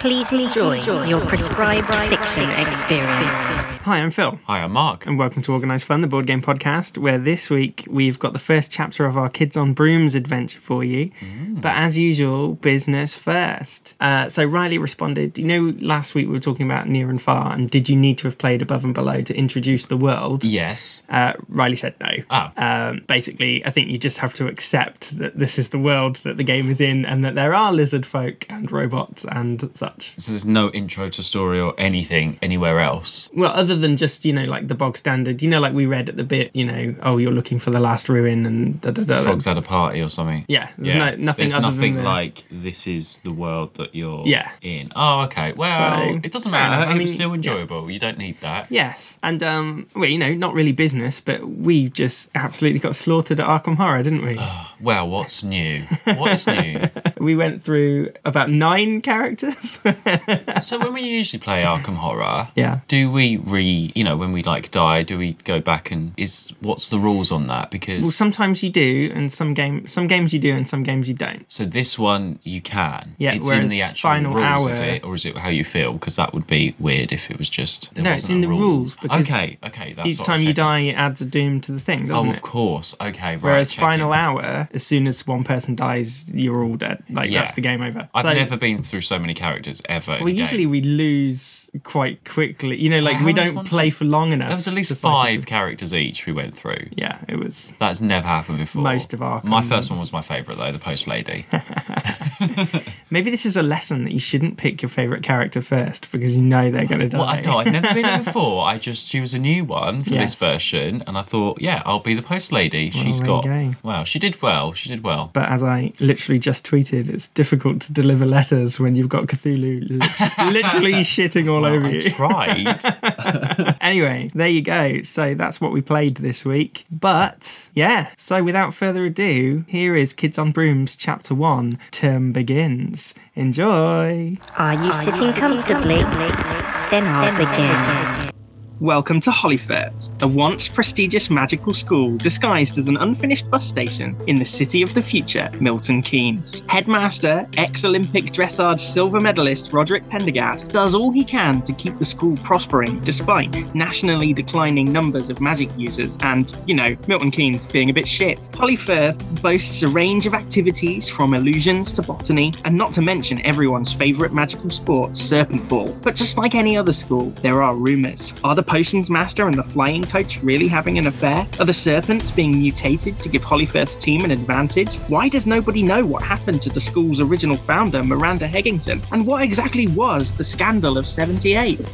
Please enjoy your prescribed fiction experience. Hi, I'm Phil. Hi, I'm Mark. And welcome to Organised Fun, the board game podcast, where this week we've got the first chapter of our Kids on Brooms adventure for you. But as usual, business first. Uh, so Riley responded, You know, last week we were talking about near and far, and did you need to have played above and below to introduce the world? Yes. Uh, Riley said no. Oh. Um, basically, I think you just have to accept that this is the world that the game is in and that there are lizard folk and robots and such. So there's no intro to story or anything anywhere else. Well, other than just, you know, like the bog standard, you know, like we read at the bit, you know, oh, you're looking for the last ruin and da da da. Frogs had a party or something. Yeah, there's no- nothing There's other nothing than the- like this is the world that you're Yeah. in. Oh, okay. Well, So, it doesn't matter. I mean, was still yeah. enjoyable. You don't need that. Yes, and um, well, you know, not really business, but we just absolutely got slaughtered at Arkham Horror, didn't we? Well, what's new? What is new? we went through about nine characters. so when we usually play Arkham Horror, Yeah. do we re, you know, when we like die, do we go back and is what's the rules on that? Because well, sometimes you do, and some game, some games you do, and some games you don't. So this one you can. Yeah, it's in the actual final rules, is hour- it, or is it how you feel? Because that would be weird if it was just. No, it's in the rule. rules because okay, okay, that's Each time you die, it adds a doom to the thing, doesn't Oh, it? of course. Okay, right. Whereas final hour, as soon as one person dies, you're all dead. Like Yeah. that's the game over. I've So- never been through so many characters ever. Well, usually game. we lose quite quickly. You know, like How we don't play for long enough. There was at least five characters each we went through. Yeah, it was. That's never happened before. Most of our. My first one was my favourite though, the Post Lady. Maybe this is a lesson that you shouldn't pick your favorite character first because you know they're going to die. well, I know I'd never been here before. I just she was a new one for Yes. this version, and I thought, yeah, I'll be the Post Lady. She's got. go. Wow, she did well. She did well. But as I literally just tweeted, it's difficult to deliver letters when you've got Cthulhu literally shitting all over I you. tried. Anyway, there you go. So that's what we played this week. But yeah, so without further ado, here is Kids on Brooms Chapter 1 Term Begins. Enjoy! Are you sitting comfortably? Then I'll begin. Welcome to Hollyfirth, a once prestigious magical school disguised as an unfinished bus station in the city of the future, Milton Keynes. Headmaster, ex Olympic dressage silver medalist Roderick Pendergast does all he can to keep the school prospering despite nationally declining numbers of magic users and, you know, Milton Keynes being a bit shit. Hollyfirth boasts a range of activities from illusions to botany, and not to mention everyone's favourite magical sport, Serpent Ball. But just like any other school, there are rumours. Are the potions master and the flying coach really having an affair? Are the serpents being mutated to give Hollyfirth's team an advantage? Why does nobody know what happened to the school's original founder, Miranda Heggington? And what exactly was the scandal of 78?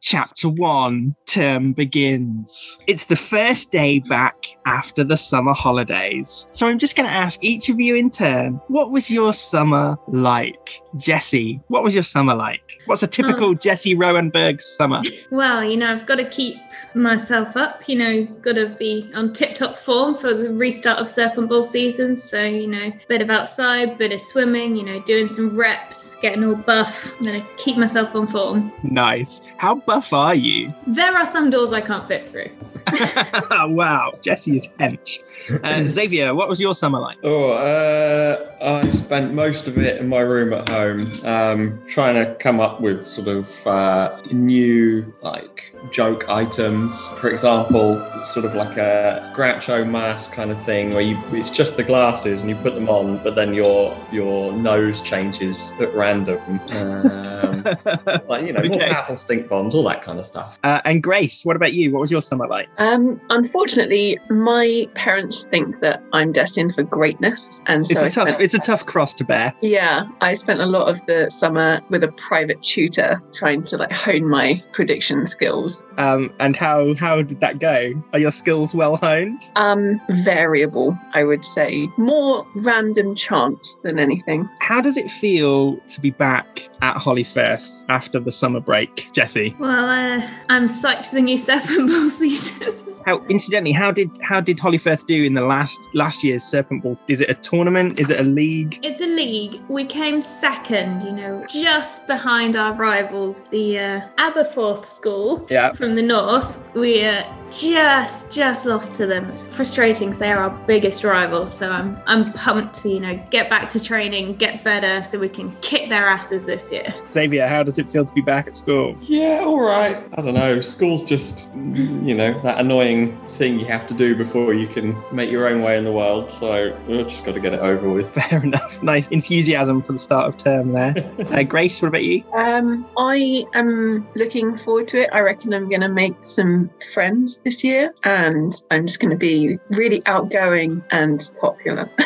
Chapter 1 Term begins. It's the first day back after the summer holidays. So I'm just going to ask each of you in turn what was your summer like? Jesse, what was your summer like? What's a typical Jesse Rowenberg summer? Well, you know, I've got to keep myself up, you know, got to be on tip top form for the restart of Serpent Ball season. So, you know, bit of outside, bit of swimming, you know, doing some reps, getting all buff. I'm going to keep myself on form. nice. How buff are you? There are some doors I can't fit through. wow, Jesse is hench. Uh, Xavier, what was your summer like? Oh, uh, I spent most of it in my room at home, um, trying to come up with sort of uh, new like joke items. For example, sort of like a Groucho mask kind of thing, where you it's just the glasses and you put them on, but then your your nose changes at random. Um, like you know, more powerful stink bombs, all that kind of stuff. Uh, and Grace, what about you? What was your summer like? Um, unfortunately, my parents think that I'm destined for greatness, and so It's I a tough. spent- It's a tough cross to bear. yeah, I spent a lot of the summer with a private tutor trying to like hone my prediction skills. Um, and how how did that go? Are your skills well honed? Um, variable, I would say, more random chance than anything. How does it feel to be back at Hollyfirth after the summer break, Jesse? Well, uh, I'm psyched for the new Serpent Ball season. How incidentally, how did how did Hollyfirth do in the last last year's Serpent Ball? Is it a tournament? Is it a league? It's a league. We came second, you know, just behind our rivals, the uh, Aberforth School Yeah. from the north. We uh, just just lost to them. It's frustrating because they are our biggest rivals. So I'm I'm pumped to you know get back to training, get better, so we can kick their asses this year. Xavier, how does it feel to be back at school? Yeah, all right. I don't know. School's just, you know, that annoying thing you have to do before you can make your own way in the world. So we've just got to get it over with. Fair enough. Nice enthusiasm for the start of term there. Uh, Grace, what about you? Um, I am looking forward to it. I reckon I'm going to make some friends this year, and I'm just going to be really outgoing and popular.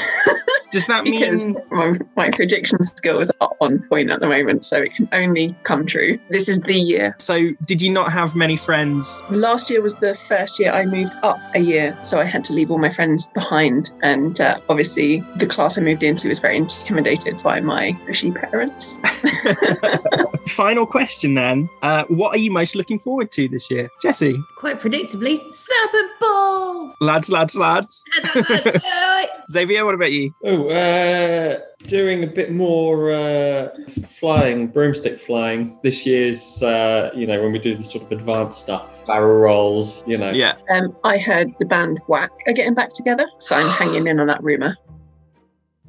Does that mean my, my prediction skills are on point at the moment, so it can only come true. This is the year. so? Did you not have many friends? Last year was the first year I moved up a year, so I had to leave all my friends behind. And uh, obviously, the class I moved into was very intimidated by my pushy parents. Final question then. Uh, what are you most looking forward to this year? Jesse? Quite predictably, Serpent Ball. Lads, lads, lads. Xavier, what about you? Oh, uh, doing a bit more uh, flying, broomstick flying. This year's, uh, you know, when we do the sort of advanced stuff, barrel rolls, you know. Yeah. Um, I heard the band Whack are getting back together, so I'm hanging in on that rumour.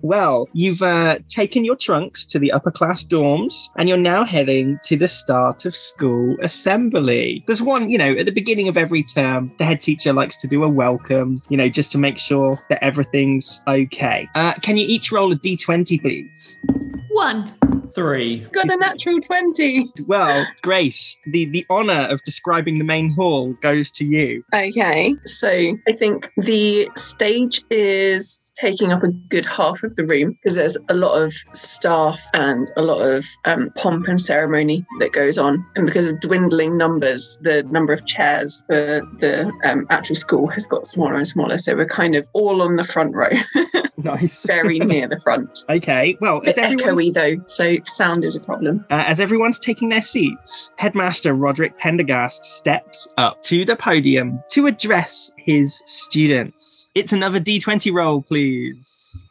Well, you've uh, taken your trunks to the upper class dorms and you're now heading to the start of school assembly. There's one, you know, at the beginning of every term, the head teacher likes to do a welcome, you know, just to make sure that everything's okay. Uh, can you each roll a d20, please? One. Three. Got a natural 20. Well, Grace, the, the honour of describing the main hall goes to you. Okay, so I think the stage is taking up a good half of the room because there's a lot of staff and a lot of um, pomp and ceremony that goes on. And because of dwindling numbers, the number of chairs for the um, actual school has got smaller and smaller. So we're kind of all on the front row, Nice. very near the front. Okay, well, It's echoey though, so sound is a problem. uh, as everyone's taking their seats, Headmaster Roderick Pendergast steps up to the podium to address his students. It's another D20 roll, please.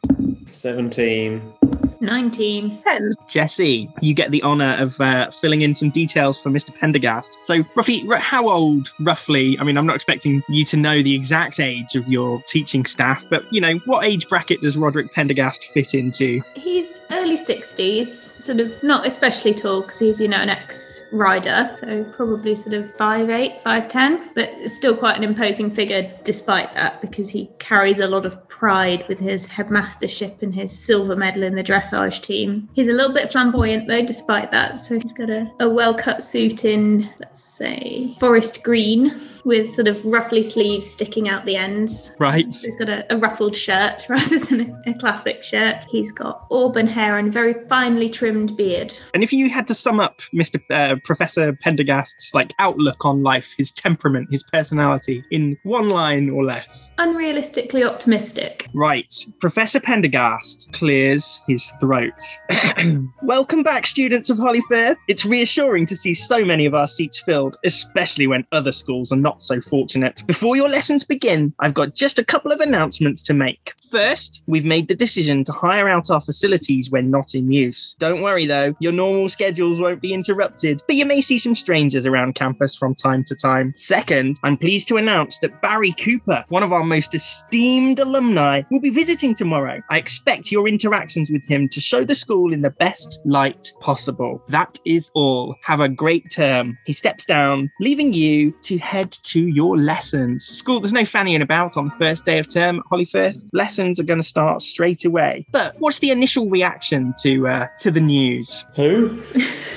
17. 19. 10. Jesse, you get the honour of uh, filling in some details for Mr. Pendergast. So, Ruffy, how old, roughly? I mean, I'm not expecting you to know the exact age of your teaching staff, but you know, what age bracket does Roderick Pendergast fit into? He's early 60s, sort of not especially tall because he's, you know, an ex rider. So probably sort of 5'8, 5'10, but still quite an imposing figure despite that because he carries a lot of pride with his headmastership and his silver medal in the dressage team. He's a little bit flamboyant though, despite that. So he's got a, a well cut suit in, let's say, forest green with sort of ruffly sleeves sticking out the ends. Right. So he's got a, a ruffled shirt rather than a, a classic shirt. He's got auburn hair and very finely trimmed beard. And if you had to sum up Mr. Uh, Professor Pendergast's like outlook on life, his temperament, his personality in one line or less, Unrealistically optimistic. Right. Professor Pendergast clears his throat. Welcome back, students of Hollyfirth. It's reassuring to see so many of our seats filled, especially when other schools are not so fortunate. Before your lessons begin, I've got just a couple of announcements to make. First, we've made the decision to hire out our facilities when not in use. Don't worry though, your normal schedules won't be interrupted, but you may see some strangers around campus from time to time. Second, I'm pleased to announce that Barry Cooper, one of our most esteemed alumni, will be visiting tomorrow. I expect your interactions with him to show the school in the best light possible. That is all. Have a great term. He steps down, leaving you to head to your lessons. School, there's no fannying about on the first day of term at Hollyfirth. Lessons are going to start straight away. But what's the initial reaction to uh, to the news? Who?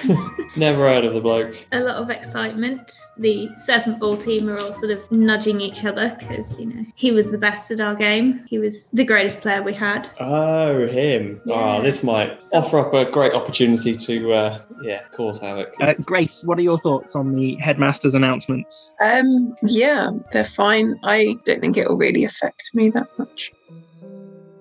Never heard of the bloke. A lot of excitement. The Serpent Ball team are all sort of nudging each other because, you know, he was the best at our game. He was the greatest player we had. Oh, him. Yeah. Oh, this might offer up a great opportunity to, uh, yeah, cause havoc. Uh, Grace, what are your thoughts on the headmaster's announcements? Um, Um, yeah, they're fine. I don't think it will really affect me that much.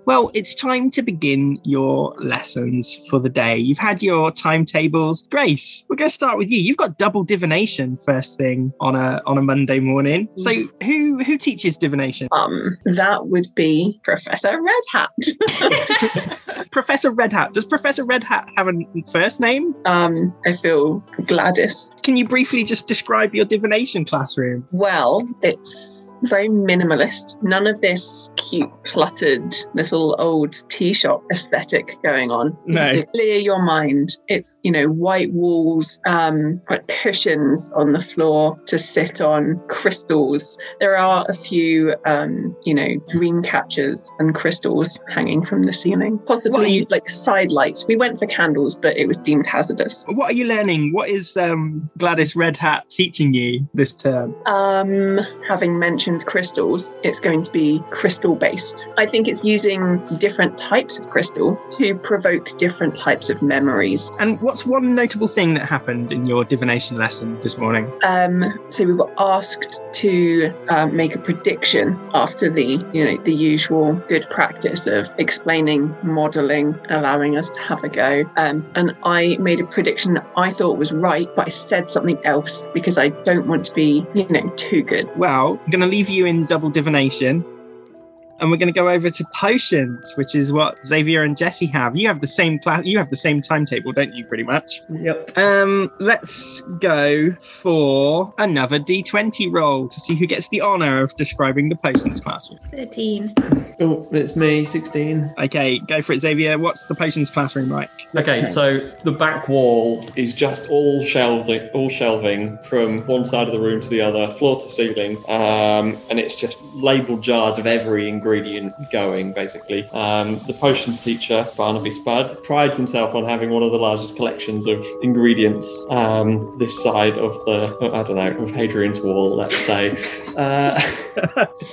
Well, it's time to begin your lessons for the day. You've had your timetables. Grace, we're going to start with you. You've got double divination first thing on a on a Monday morning. So who who teaches divination? Um, that would be Professor Red Hat. Professor Red Hat. Does Professor Red Hat have a first name? um, I feel Gladys. Can you briefly just describe your divination classroom? Well, it's very minimalist. None of this cute, cluttered little old tea shop aesthetic going on. No. To clear your mind. It's, you know, white walls, um, like cushions on the floor to sit on, crystals. There are a few, um, you know, dream catchers and crystals hanging from the ceiling. Possibly you- like side lights. We went for candles, but it was deemed hazardous. What are you learning? What is um, Gladys Red Hat teaching you this term? Um, having mentioned crystals, it's going to be crystal based. I think it's using different types of crystal to provoke different types of memories. And what's one notable thing that happened in your divination lesson this morning? Um, so we were asked to um, make a prediction after the, you know, the usual good practice of explaining, modelling, allowing us to have a go. Um, and I made a prediction that I thought was right, but I said something else because I don't want to be, you know, too good. Well, I'm going to leave you in double divination. And we're going to go over to potions, which is what Xavier and Jesse have. You have the same class. You have the same timetable, don't you? Pretty much. Yep. Um, let's go for another D20 roll to see who gets the honor of describing the potions classroom. 13. Oh, it's me, 16. Okay, go for it, Xavier. What's the potions classroom like? Okay, so the back wall is just all shelving, all shelving from one side of the room to the other, floor to ceiling, um, and it's just labelled jars of every ingredient going. Basically, um, the potions teacher Barnaby Spud prides himself on having one of the largest collections of ingredients um, this side of the, I don't know, of Hadrian's Wall, let's say. Uh,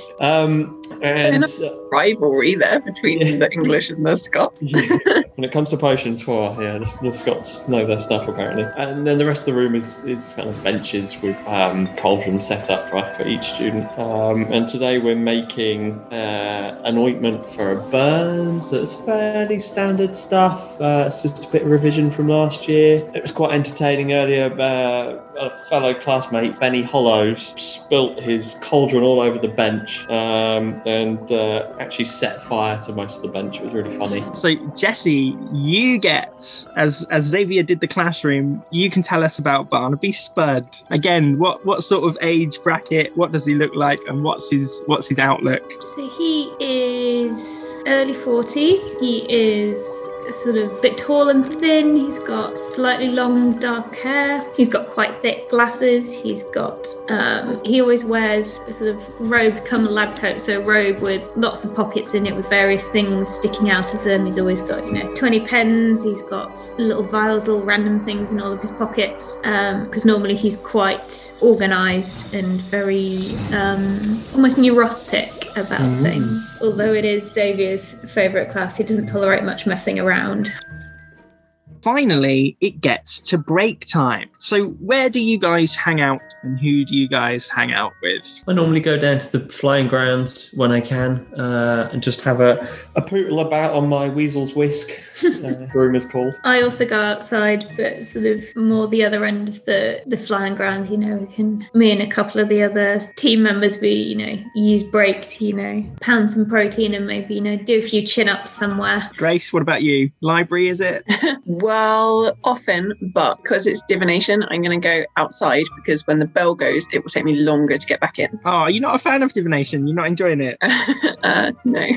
um, and rivalry there between Yeah. the English and the Scots. when it comes to potions, well, yeah, the, the Scots know their stuff apparently. And then the rest of the room is, is kind of benches with um, cauldrons set up right for each student. Um, and today we're making uh, an ointment for a burn that's fairly standard stuff. Uh, it's just a bit of revision from last year. It was quite entertaining earlier. Uh, a fellow classmate, Benny Hollows, spilt his cauldron all over the bench um, and uh, actually set fire to most of the bench. It was really funny. So, Jesse, you get as as Xavier did the classroom. You can tell us about Barnaby Spud again. What what sort of age bracket? What does he look like? And what's his what's his outlook? So he is early 40s. He is sort of a bit tall and thin. He's got slightly long dark hair. He's got quite thick glasses. He's got, um, he always wears a sort of robe come lab coat. So a robe with lots of pockets in it with various things sticking out of them. He's always got, you know, 20 pens. He's got little vials, little random things in all of his pockets. Because normally he's quite organized and very um, almost neurotic about things. Although it is Xavier's favourite class, he doesn't tolerate much messing around. Finally, it gets to break time. So, where do you guys hang out, and who do you guys hang out with? I normally go down to the flying grounds when I can uh, and just have a, a poodle about on my weasel's whisk, uh, room is called. I also go outside, but sort of more the other end of the the flying grounds. You know, we can me and a couple of the other team members, we you know use break to you know pound some protein and maybe you know do a few chin ups somewhere. Grace, what about you? Library, is it? Well, often, but because it's divination, I'm going to go outside because when the bell goes, it will take me longer to get back in. Oh, you're not a fan of divination. You're not enjoying it. uh, no.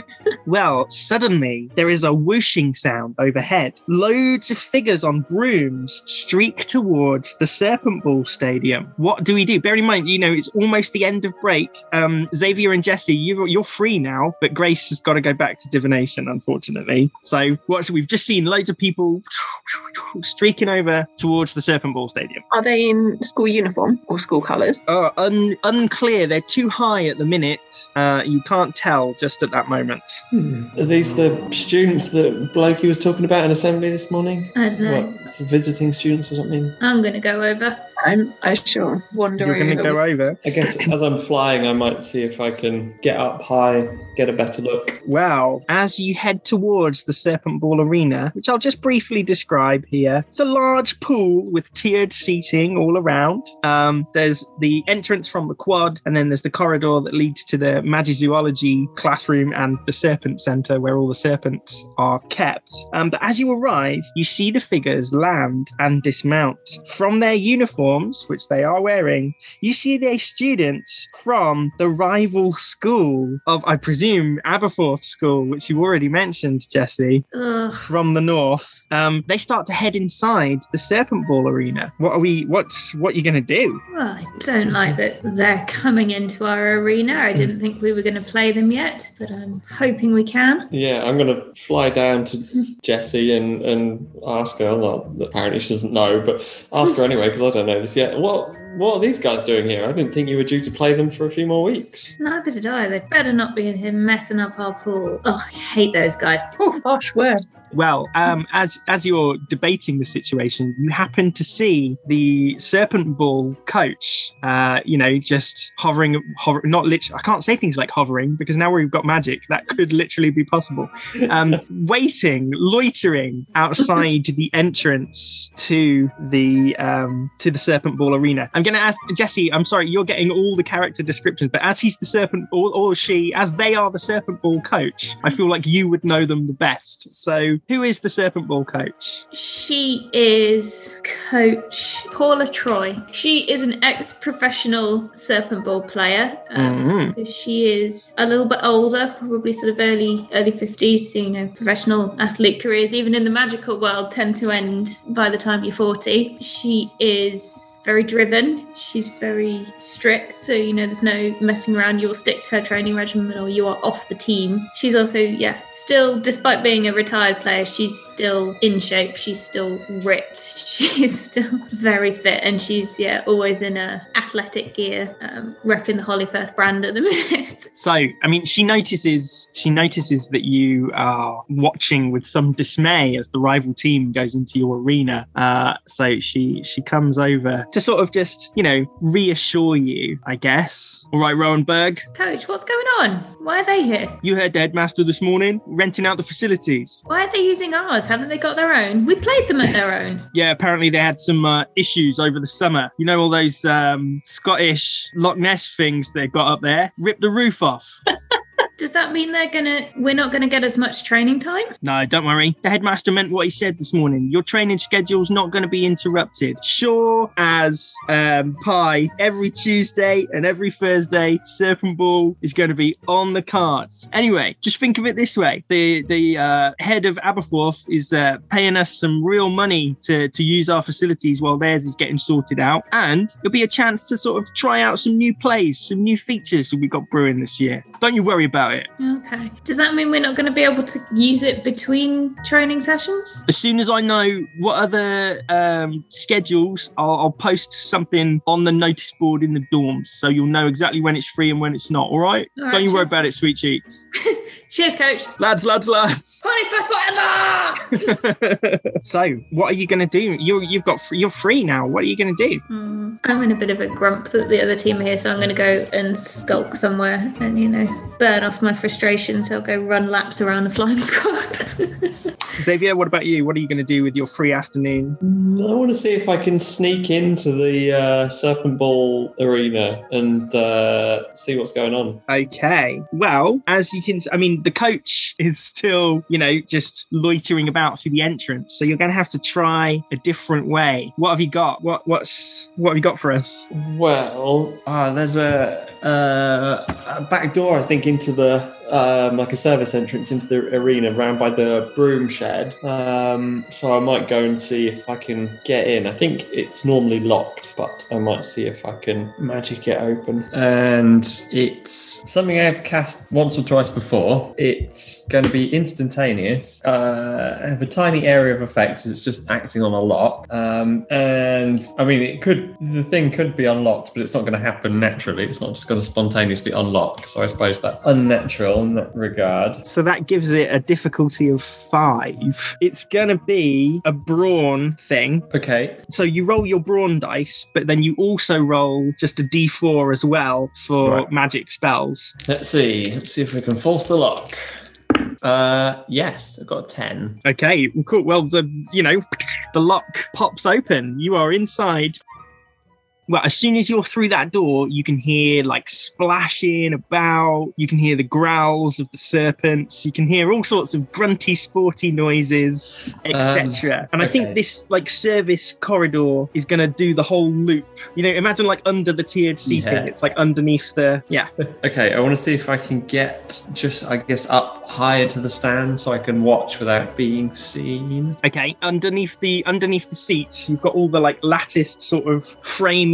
Well, suddenly there is a whooshing sound overhead. Loads of figures on brooms streak towards the Serpent Ball Stadium. What do we do? Bear in mind, you know, it's almost the end of break. Um, Xavier and Jesse, you're, you're free now, but Grace has got to go back to divination, unfortunately. So, what we've just seen loads of people streaking over towards the Serpent Ball Stadium. Are they in school uniform or school colours? Oh, un- unclear. They're too high at the minute. Uh, you can't tell just at that moment. Are these the students that Blokey was talking about in assembly this morning? I don't know. What, some visiting students or something? I'm gonna go over. I'm, I shall wander You're going to over. go over. I guess as I'm flying, I might see if I can get up high, get a better look. Well, as you head towards the Serpent Ball Arena, which I'll just briefly describe here, it's a large pool with tiered seating all around. Um, there's the entrance from the quad, and then there's the corridor that leads to the Magizoology classroom and the Serpent Center, where all the serpents are kept. Um, but as you arrive, you see the figures land and dismount. From their uniforms, which they are wearing, you see their students from the rival school of, I presume, Aberforth School, which you already mentioned, Jesse, Ugh. from the north. Um, they start to head inside the Serpent Ball arena. What are we? What's what are you gonna do? Well, I don't like that they're coming into our arena. I didn't hmm. think we were going to play them yet, but I'm hoping we can. Yeah, I'm gonna fly down to Jesse and and ask her. Well, apparently she doesn't know, but ask her anyway because I don't know this yet. What what are these guys doing here? I didn't think you were due to play them for a few more weeks. Neither did I. They better not be in here messing up our pool. Oh, I hate those guys. Oh, harsh words. Well, um, as as you're debating the situation, you happen to see the Serpent Ball coach. Uh, you know, just hovering, hover, not literally. I can't say things like hovering because now we've got magic. That could literally be possible. Um, waiting, loitering outside the entrance to the um, to the Serpent Ball arena. I'm going to ask Jesse. I'm sorry, you're getting all the character descriptions, but as he's the Serpent, or, or she, as they are the Serpent Ball coach, I feel like you would know them the best. So, who is the Serpent Ball coach? She is Coach Paula Troy. She is an ex professional Serpent Ball player. Um, Mhm. So she is a little bit older, probably sort of early early 50s. So, you know, professional athlete careers, even in the magical world, tend to end by the time you're 40. She is very driven. She's very strict. So, you know, there's no messing around. You'll stick to her training regimen or you are off the team. She's also, yeah, still, despite being a retired player, she's still in shape. She's still ripped. She's still very fit. And she's, yeah, always in a athletic gear, um, repping the Hollyfirth brand at the minute. So, I mean, she notices she notices that you are watching with some dismay as the rival team goes into your arena. Uh, so she she comes over to sort of just you know reassure you, I guess. All right, Rowenberg. Coach, what's going on? Why are they here? you heard the headmaster this morning renting out the facilities. Why are they using ours? Haven't they got their own? We played them at their own. Yeah, apparently they had some uh, issues over the summer. You know all those um, Scottish Loch Ness things they got up there. Ripped the roof off. Does that mean they're gonna we're not gonna get as much training time? No, don't worry. The headmaster meant what he said this morning. Your training schedule's not to be interrupted. Sure as um, pie, every Tuesday and every Thursday, Serpent Ball is going to be on the cards. Anyway, just think of it this way: the the uh, head of Aberforth is uh, paying us some real money to to use our facilities while theirs is getting sorted out, and it'll be a chance to sort of try out some new plays, some new features that we've got brewing this year. Don't you worry about it. Okay. Does that mean we're not gonna be able to use it between training sessions? As soon as I know what other um, schedules, I'll, I'll post something on the notice board in the dorms, so you'll know exactly when it's free and when it's not. All right? All right, Don't you worry about it, sweet cheeks. Cheers, coach. lads, lads, lads. Hollyfirth forever! so, what are you going to do? You're you've got you're free now. What are you going to do? Hmm, I'm in a bit of a grump that the other team are here, so I'm going to go and skulk somewhere and, you know, burn off my frustrations. I'll go run laps around the flying squad. Xavier, what about you? What are you going to do with your free afternoon? I want to see if I can sneak into the uh, Serpent Ball arena and uh, see what's going on. Okay. Well, as you can, I mean, the coach is still, you know, just loitering about through the entrance. So you're going to have to try a different way. What have you got? What what's what have you got for us? Well, uh, there's a, uh, a back door, I think, into the um, like a service entrance into the arena, round by the broom shed. Um, so I might go and see if I can get in. I think it's normally locked, but I might see if I can magic it open. And it's something I've cast once or twice before. It's going to be instantaneous. Uh, I have a tiny area of effects. It's just acting on a lock. Um, and I mean, it could the thing could be unlocked, but it's not going to happen naturally. It's not just going to spontaneously unlock. So I suppose that's unnatural. In that regard. So that gives it a difficulty of five. It's going to be a brawn thing. Okay. So you roll your brawn dice, but then you also roll just a d4 as well for Right. magic spells. Let's see. Let's see if we can force the lock. Uh, yes, I've got a 10. Okay, cool. Well, the you know, the lock pops open. You are inside. Well, as soon as you're through that door, you can hear like splashing about. You can hear the growls of the serpents. You can hear all sorts of grunty, sporty noises, etc. Um, and I think this like service corridor is going to do the whole loop. You know, imagine like under the tiered seating. Yeah. It's like underneath the yeah. Okay, I want to see if I can get just, I guess, up higher to the stand so I can watch without being seen. Okay, underneath the underneath the seats, you've got all the like latticed sort of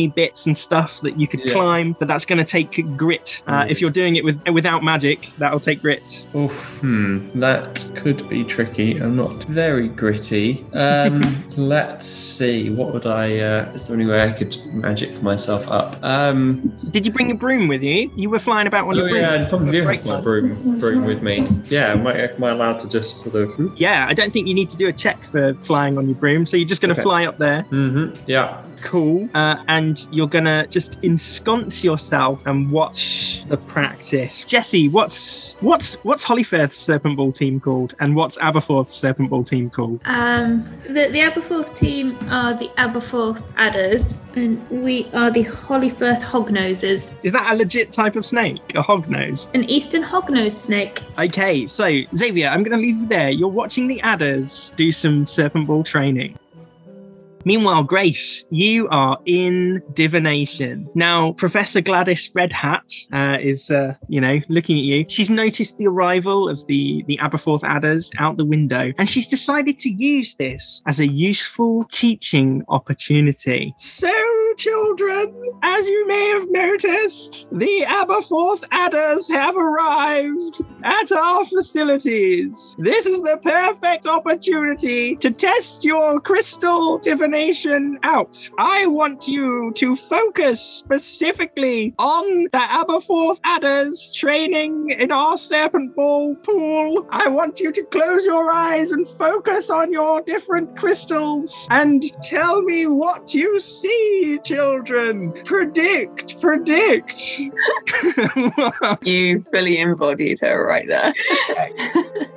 framey bits and stuff that you could Yeah. climb, but that's going to take grit. Uh, Mm. if you're doing it with without magic, that'll take grit. Oof, hmm, that could be tricky. I'm not very gritty. Um, let's see. What would I? Uh, is there any way I could magic myself up? Um, Did you bring a broom with you? You were flying about on oh your broom. yeah, I probably have my broom, broom with me. Yeah, am I, am I allowed to just sort of? Yeah, I don't think you need to do a check for flying on your broom, so you're just going to Okay. fly up there. Mm-hmm. Yeah. Cool. Uh, and you're going to just ensconce yourself and watch the practice. Jesse, what's what's what's Hollyfirth's Serpent Ball team called, and what's Aberforth's Serpent Ball team called? Um, the, the Aberforth team are the Aberforth Adders, and we are the Hollyfirth Hognoses, Is that a legit type of snake? A hognose? an Eastern Hognose snake. Okay, so Xavier, I'm going to leave you there. You're watching the adders do some serpent ball training. Meanwhile, Grace, you are in divination. Now, Professor Gladys Red Hat uh, is, uh, you know, looking at you. She's noticed the arrival of the, the Aberforth adders out the window, and she's decided to use this as a useful teaching opportunity. So, children, as you may have noticed, the Aberforth adders have arrived at our facilities. This is the perfect opportunity to test your crystal divination out. I want you to focus specifically on the Aberforth adders training in our Serpent Ball pool. I want you to close your eyes and focus on your different crystals and tell me what you see, children. Predict, predict. You fully embodied her right there.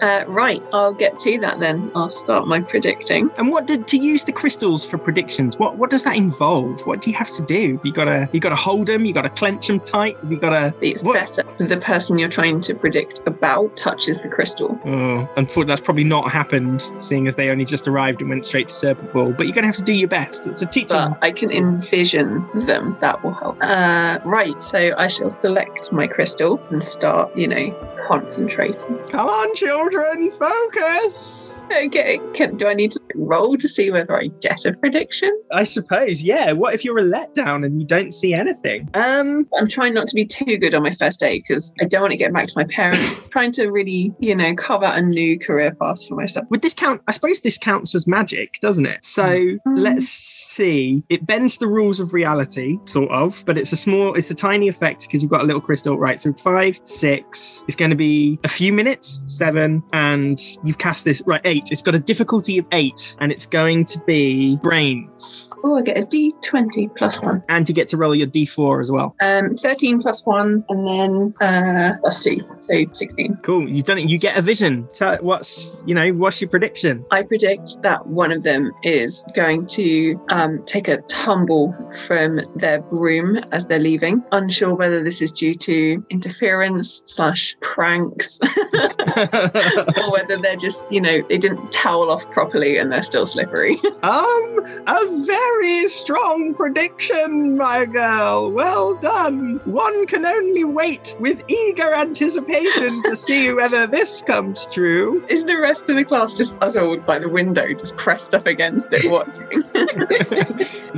Uh, right, I'll get to that then. I'll start my predicting. And what did to use the crystals for predictions? What what does that involve? What do you have to do? Have you got to you got to hold them? You got to clench them tight? Have you got to? It's What? better the person you're trying to predict about touches the crystal. Oh, unfortunately, that's probably not happened, seeing as they only just arrived and went straight to Serpent Ball. But you're going to have to do your best. It's a teaching. But I can envision them. That will help. Uh, right, so I shall select my crystal and start, you know, concentrating. Come on, children, focus. Okay, can, do I need to roll to see whether I get a prediction? I suppose, yeah. What if you're a letdown and you don't see anything? Um, I'm trying not to be too good on my first day because I don't want to get back to my parents. trying to really, you know, carve out a new career path for myself. would this count? I suppose this counts as magic, doesn't it? So Mm. let's see. It bends the rules of reality, sort of, but it's a small, it's a tiny effect because you've got a little crystal, right? So five, six. It's going to be a few minutes, seven, and you've cast this right eight. It's got a difficulty of eight, and it's going to be brains, Oh, I get a D20 plus one. and you get to roll your d4 as well. Um, 13 plus one, and then uh, plus two, so 16. Cool. You've done it. You get a vision. Tell what's you know what's your prediction? I predict that one of them is going to um, take a tumble from their broom as they're leaving. Unsure whether this is due to interference slash pranks, or whether they're just, you know, they didn't towel off properly and they're still slippery. Um, a very strong prediction, my girl. Well done. One can only wait with eager anticipation to see whether this comes true. is the rest of the class just puzzled by the window, just pressed up against it watching?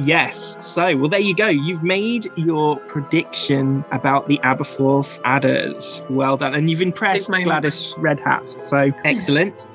yes. So, well, there you go. You've made your prediction about the Aberforth adders. Well done. And you've impressed Gladys Red Hat. So, excellent.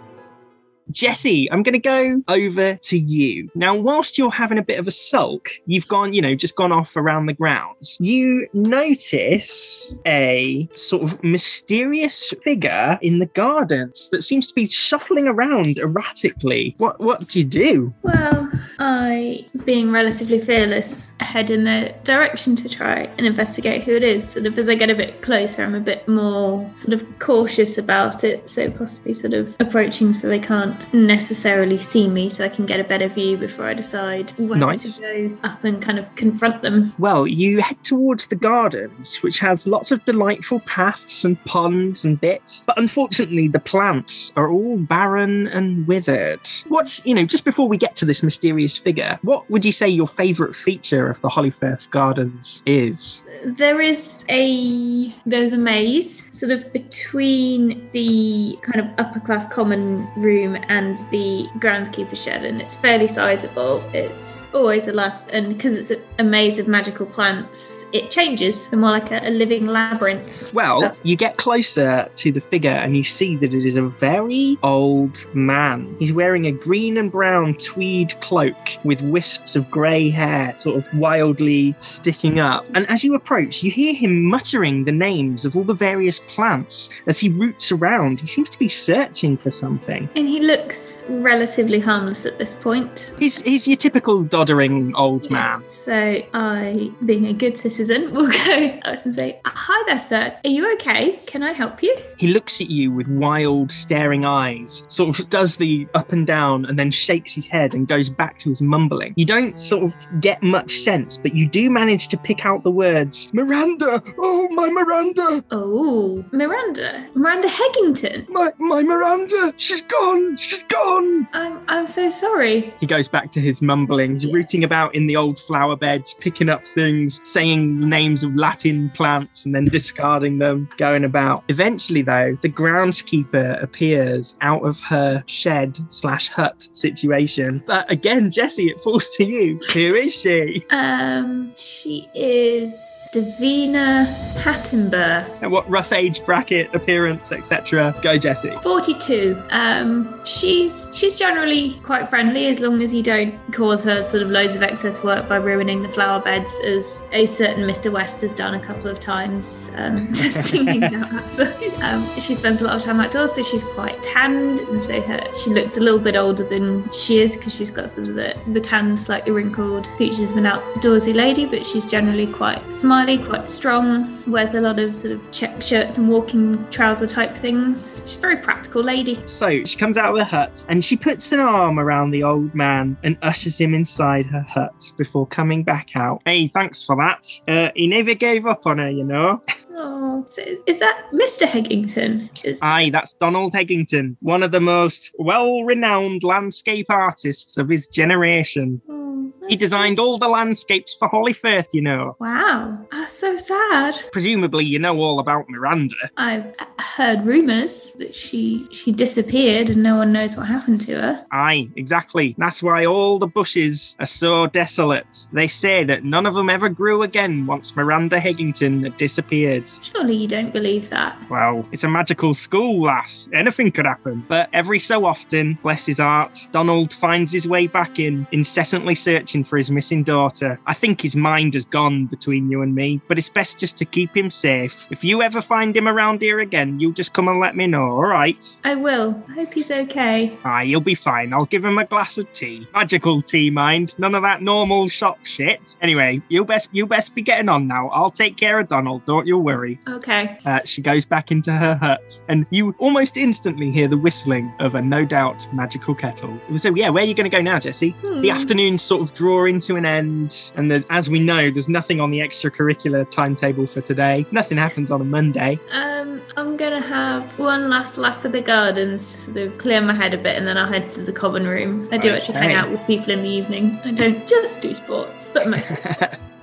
Jesse, I'm going to go over to you. Now, whilst you're having a bit of a sulk, you've gone, you know, just gone off around the grounds. You notice a sort of mysterious figure in the gardens that seems to be shuffling around erratically. What what do you do? Well, I, being relatively fearless, head in the direction to try and investigate who it is. Sort of as I get a bit closer, I'm a bit more sort of cautious about it. So possibly sort of approaching so they can't necessarily see me, so I can get a better view before I decide where Nice. to go up and kind of confront them. Well, you head towards the gardens, which has lots of delightful paths and ponds and bits. But unfortunately, the plants are all barren and withered. What's, you know, just before we get to this mysterious figure, what would you say your favourite feature of the Hollyfirth Gardens is? There is a there's a maze sort of between the kind of upper class common room and the groundskeeper shed, and it's fairly sizable. It's always a laugh, and because it's a, a maze of magical plants, it changes. They're more like a, a living labyrinth. Well, That's- you get closer to the figure and you see that it is a very old man. He's wearing a green and brown tweed cloak with wisps of grey hair sort of wildly sticking up. And as you approach, you hear him muttering the names of all the various plants as he roots around. He seems to be searching for something. And he looks relatively harmless at this point. He's, he's your typical doddering old man. So I, being a good citizen, will go out and say, "Hi there, sir. Are you okay? Can I help you?" He looks at you with wild, staring eyes, sort of does the up and down, and then shakes his head and goes back to his mumbling. You don't sort of get much sense, but you do manage to pick out the words Miranda! Oh, my Miranda! Oh, Miranda, Miranda Heggington. My, my Miranda! She's gone! She's gone! I'm I'm so sorry. He goes back to his mumbling. He's rooting about in the old flower beds, picking up things, saying names of Latin plants, and then discarding them, going about. Eventually, though, the groundskeeper appears out of her shed slash hut situation. But again, Jesse, it falls to you. Who is she? Um, she is Davina Hattenberg, And what rough age bracket, appearance, etc. Go, Jesse. 42. Um, she's she's generally quite friendly as long as you don't cause her sort of loads of excess work by ruining the flower beds, as a certain Mr. West has done a couple of times, um, testing things out outside. Um, she spends a lot of time outdoors, so she's quite tanned, and so her she looks a little bit older than she is because she's got sort of the the tanned, slightly wrinkled features of an outdoorsy lady, but she's generally quite quite strong. Wears a lot of sort of check shirts and walking trouser type things. She's a very practical lady. So she comes out of the hut and she puts an arm around the old man and ushers him inside her hut before coming back out. Hey, thanks for that. Uh, he never gave up on her, you know. Oh, so is that Mr. Heggington? Is, Aye, that's Donald Heggington, one of the most well renowned landscape artists of his generation. oh, He designed all the landscapes for Hollyfirth, you know. Wow, that's so sad. Presumably, you know all about Miranda. I've heard rumours that she she disappeared and no one knows what happened to her. Aye, exactly. That's why all the bushes are so desolate. They say that none of them ever grew again once Miranda Heggington had disappeared. Surely you don't believe that. Well, it's a magical school, lass. Anything could happen. But every so often, bless his heart, Donald finds his way back in, incessantly searching for his missing daughter. I think his mind has gone between you and me, but it's best just to keep him safe. If you ever find him around here again, you just come and let me know, alright? I will. I hope he's okay. Aye, he'll be fine. I'll give him a glass of tea. Magical tea, mind. None of that normal shop shit. Anyway, you best you best be getting on now. I'll take care of Donald. Don't you worry. Okay. Uh, she goes back into her hut, and you almost instantly hear the whistling of a no doubt magical kettle. So yeah, where are you going to go now, Jesse? The Hmm. afternoons sort of draw into an end, and the, as we know, there's nothing on the extracurricular timetable for today. Nothing happens on a Monday. Um, I'm gonna have one last lap of the gardens to sort of clear my head a bit, and then I'll head to the common room. I do actually hang out with people in the evenings. I don't just do sports, but mostly sports.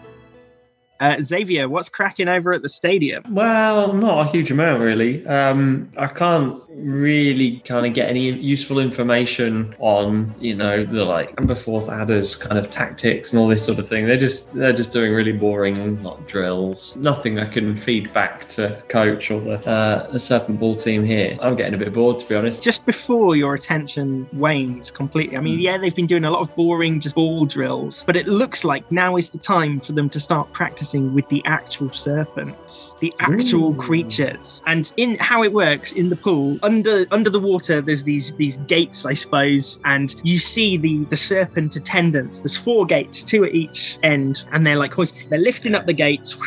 Uh, Xavier, what's cracking over at the stadium? Well, not a huge amount, really. Um, I can't really kind of get any useful information on, you know, the like Aberforth adders kind of tactics and all this sort of thing. They're just they're just doing really boring like drills. Nothing I can feed back to coach or the uh, the Serpent Ball team here. I'm getting a bit bored, to be honest. Just before your attention wanes completely. I mean, Hmm. yeah, they've been doing a lot of boring, just ball drills, but it looks like now is the time for them to start practicing with the actual serpents, the actual Ooh. creatures. And in how it works in the pool, under under the water, there's these these gates, I suppose, and you see the the serpent attendants. There's four gates, two at each end, and they're like they're lifting up the gates.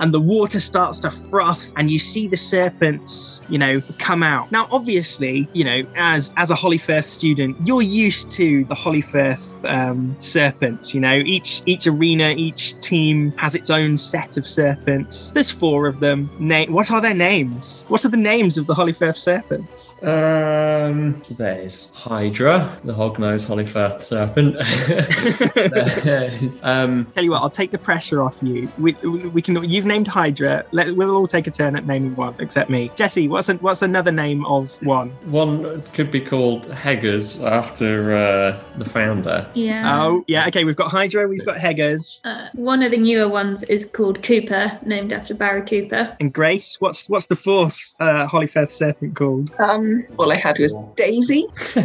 And the water starts to froth, and you see the serpents, you know, come out. Now, obviously, you know, as as a Hollyfirth student, you're used to the Hollyfirth um, serpents. You know, each each arena, each team has its own set of serpents. There's four of them. Na- what are their names? What are the names of the Hollyfirth serpents? Um, there's Hydra, the hognose Hollyfirth serpent. um, Tell you what, I'll take the pressure off you. We, we can. You've named Hydra. Let, we'll all take a turn at naming one, except me. Jesse, what's a, what's another name of one? one could be called Heggers after uh, the founder. Yeah. Oh, yeah. Okay, we've got Hydra. We've got Heggers Uh, one of the newer ones is called Cooper, named after Barry Cooper. and Grace. What's what's the fourth uh, Hollyfirth serpent called? Um, all I had was Daisy.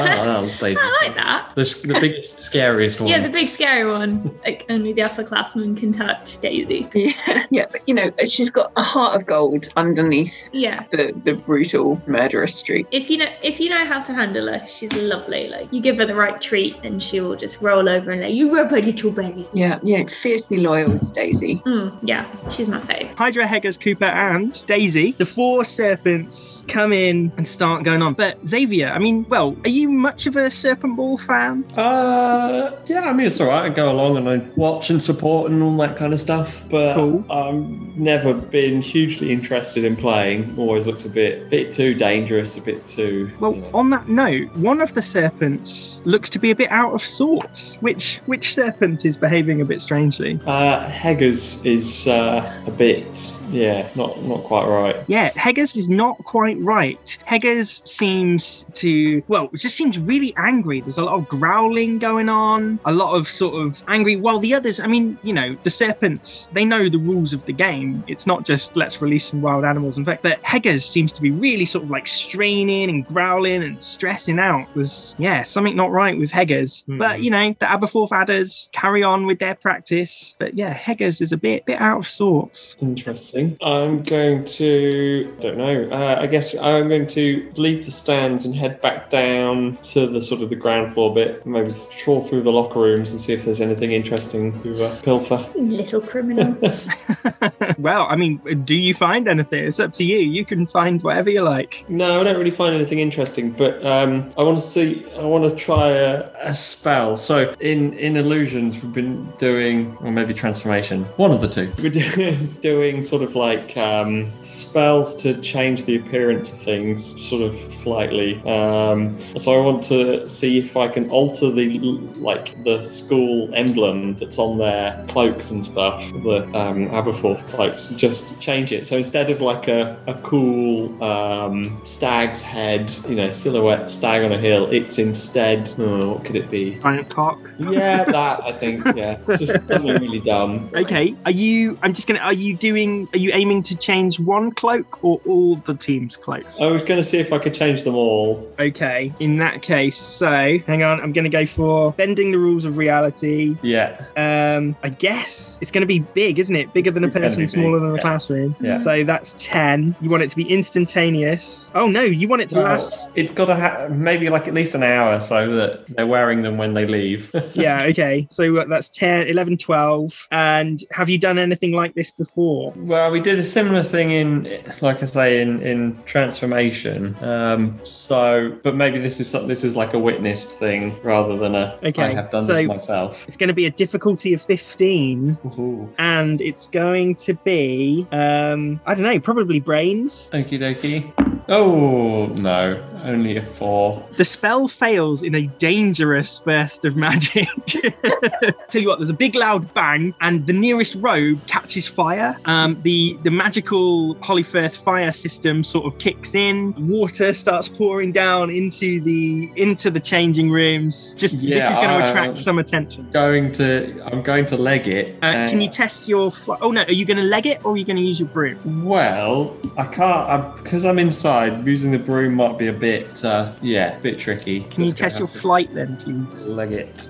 Oh, that was Daisy. I like that. The, the biggest, scariest one. Yeah, the big scary one. Like only the upperclassmen can touch Daisy. Yeah, yeah, but you know, she's got a heart of gold underneath Yeah. the, the brutal murderous streak. If you know if you know how to handle her, she's lovely. Like you give her the right treat and she will just roll over and let you rub her little belly. Yeah, yeah, fiercely loyal is Daisy. Mm, yeah, she's my fave. Hydra, Heggers, Cooper, and Daisy. The four serpents come in and start going on. But Xavier, I mean, well, are you much of a Serpent Ball fan? Uh, yeah, I mean it's all right. I go along and I watch and support and all that kind of stuff. But Cool. I've never been hugely interested in playing. Always looked a bit, bit too dangerous, a bit too. Well, you know. on that note, one of the serpents looks to be a bit out of sorts. Which which serpent is behaving a bit strangely? Uh, Heggers is uh, a bit, yeah, not not quite right. Yeah, Heggers is not quite right. Heggers seems to, well, it just seems really angry. There's a lot of growling going on, a lot of sort of angry, while the others, I mean, you know, the serpents, they know the rules of the game. It's not just let's release some wild animals. In fact, that Heggers seems to be really sort of like straining and growling and stressing out. There's, yeah, something not right with Heggers. Hmm. But, you know, the Aberforth adders carry on with their practice. But yeah, Heggers is a bit, bit out of sorts. Interesting. I'm going to, I don't know, uh, I guess I'm going to leave the stands and head back down to the sort of the ground floor bit, maybe trawl through the locker rooms and see if there's anything interesting to uh, pilfer. Little criminal. well, I mean, do you find anything? It's up to you. You can find whatever you like. No, I don't really find anything interesting, but um, I want to see. I want to try a, a spell. So in in illusions, we've been doing, or maybe transformation, one of the two. We're doing, doing sort of like um, spells to change the appearance of things, sort of slightly. Um, so I want to see if I can alter the like the school emblem that's on their cloaks and stuff, the um, Aberforth cloaks. Just change it. So instead of like a, a cool um, stag's head, you know, silhouette stag on a hill, it's instead. Oh, what could it be? Giant cock. Yeah, that I think. Yeah, just something really dumb. Okay. Are you? I'm just gonna. Are you doing? Are you aiming to change one cloak or all the team's cloaks? I was going to see if I could change them all. Okay. In that case, so hang on. I'm gonna go for bending the rules of reality. Yeah, Um, I guess it's gonna be big, isn't it? Bigger than a It's person, smaller than a yeah. classroom. Yeah. So that's ten. You want it to be instantaneous. Oh no, you want it to Well, last. it's got to have maybe like at least an hour so that they're wearing them when they leave. yeah, okay. So uh, that's 10, 11, 12. And have you done anything like this before? Well, we did a similar thing in, like I say, in in transformation. Um, so, but maybe this is some- this is like a witnessed thing rather than a Okay, I have done so- this myself. It's going to be a difficulty of 15. Ooh. And it's going to be, um, I don't know, probably brains. Okie dokie. Oh no. Only a four. The spell fails in a dangerous burst of magic. Tell you what, there's a big loud bang, and the nearest robe catches fire. Um, the the magical Hollyfirth fire system sort of kicks in. Water starts pouring down into the into the changing rooms. Just this is going to uh, attract some attention. Going to, I'm going to leg it. Uh, can you test your? Fl- oh no, are you going to leg it or are you going to use your broom? Well, I can't I, because I'm inside. Using the broom might be a bit, uh, yeah, a bit tricky. Can you test your flight then, please? Leg it.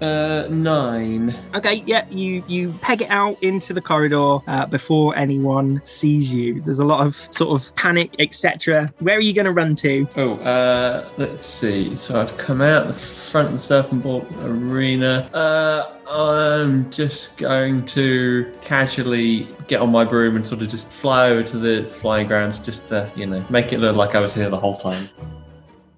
Uh, nine. Okay, yeah, you you peg it out into the corridor uh, before anyone sees you. There's a lot of sort of panic, etc. Where are you going to run to? Oh, uh, let's see. So I've come out the front of the Serpent Ball Arena. Uh, I'm just going to casually get on my broom and sort of just fly over to the flying grounds, just to you know make it look like I was here the whole time.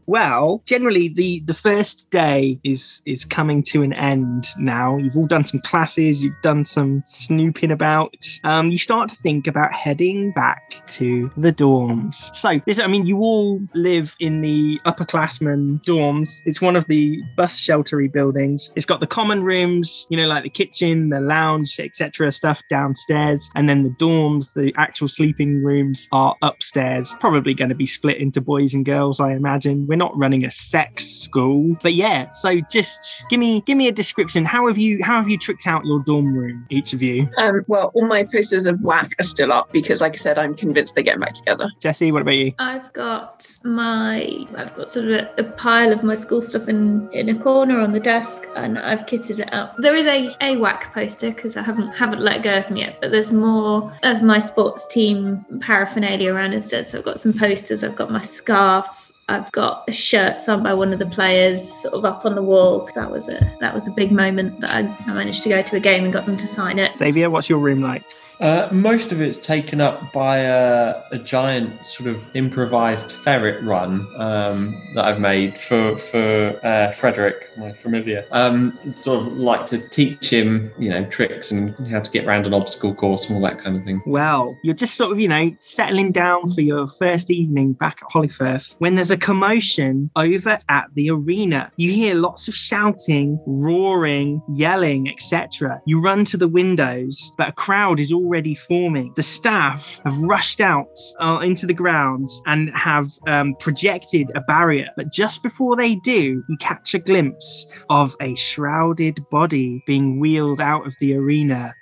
Well, generally the the first day is is coming to an end now. You've all done some classes, you've done some snooping about. Um, you start to think about heading back to the dorms. So this, I mean, you all live in the upperclassmen dorms. It's one of the bus sheltery buildings. It's got the common rooms, you know, like the kitchen, the lounge, etc. stuff downstairs, and then the dorms, the actual sleeping rooms are upstairs. Probably going to be split into boys and girls, I imagine. We're not running a sex school, but yeah. So just give me give me a description. How have you how have you tricked out your dorm room, each of you? Um, well, all my posters of whack are still up because, like I said, I'm convinced they're getting back together. Jesse, what about you? I've got my I've got sort of a, a pile of my school stuff in in a corner on the desk and I've kitted it up. There is a a whack poster because I haven't haven't let go of them yet, but there's more of my sports team paraphernalia around instead. So I've got some posters, I've got my scarf. I've got a shirt signed by one of the players sort of up on the wall that was a that was a big moment that I, I managed to go to a game and got them to sign it. Xavier, what's your room like? Uh, most of it's taken up by a, a giant sort of improvised ferret run um, that I've made for for uh, Frederick, my familiar. Um, sort of like to teach him, you know, tricks and how to get around an obstacle course and all that kind of thing. Well, you're just sort of, you know, settling down for your first evening back at Hollyfirth when there's a commotion over at the arena. You hear lots of shouting, roaring, yelling, etc. You run to the windows, but a crowd is already forming. The staff have rushed out uh, into the grounds and have um, projected a barrier. But just before they do, you catch a glimpse of a shrouded body being wheeled out of the arena.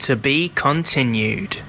To be continued.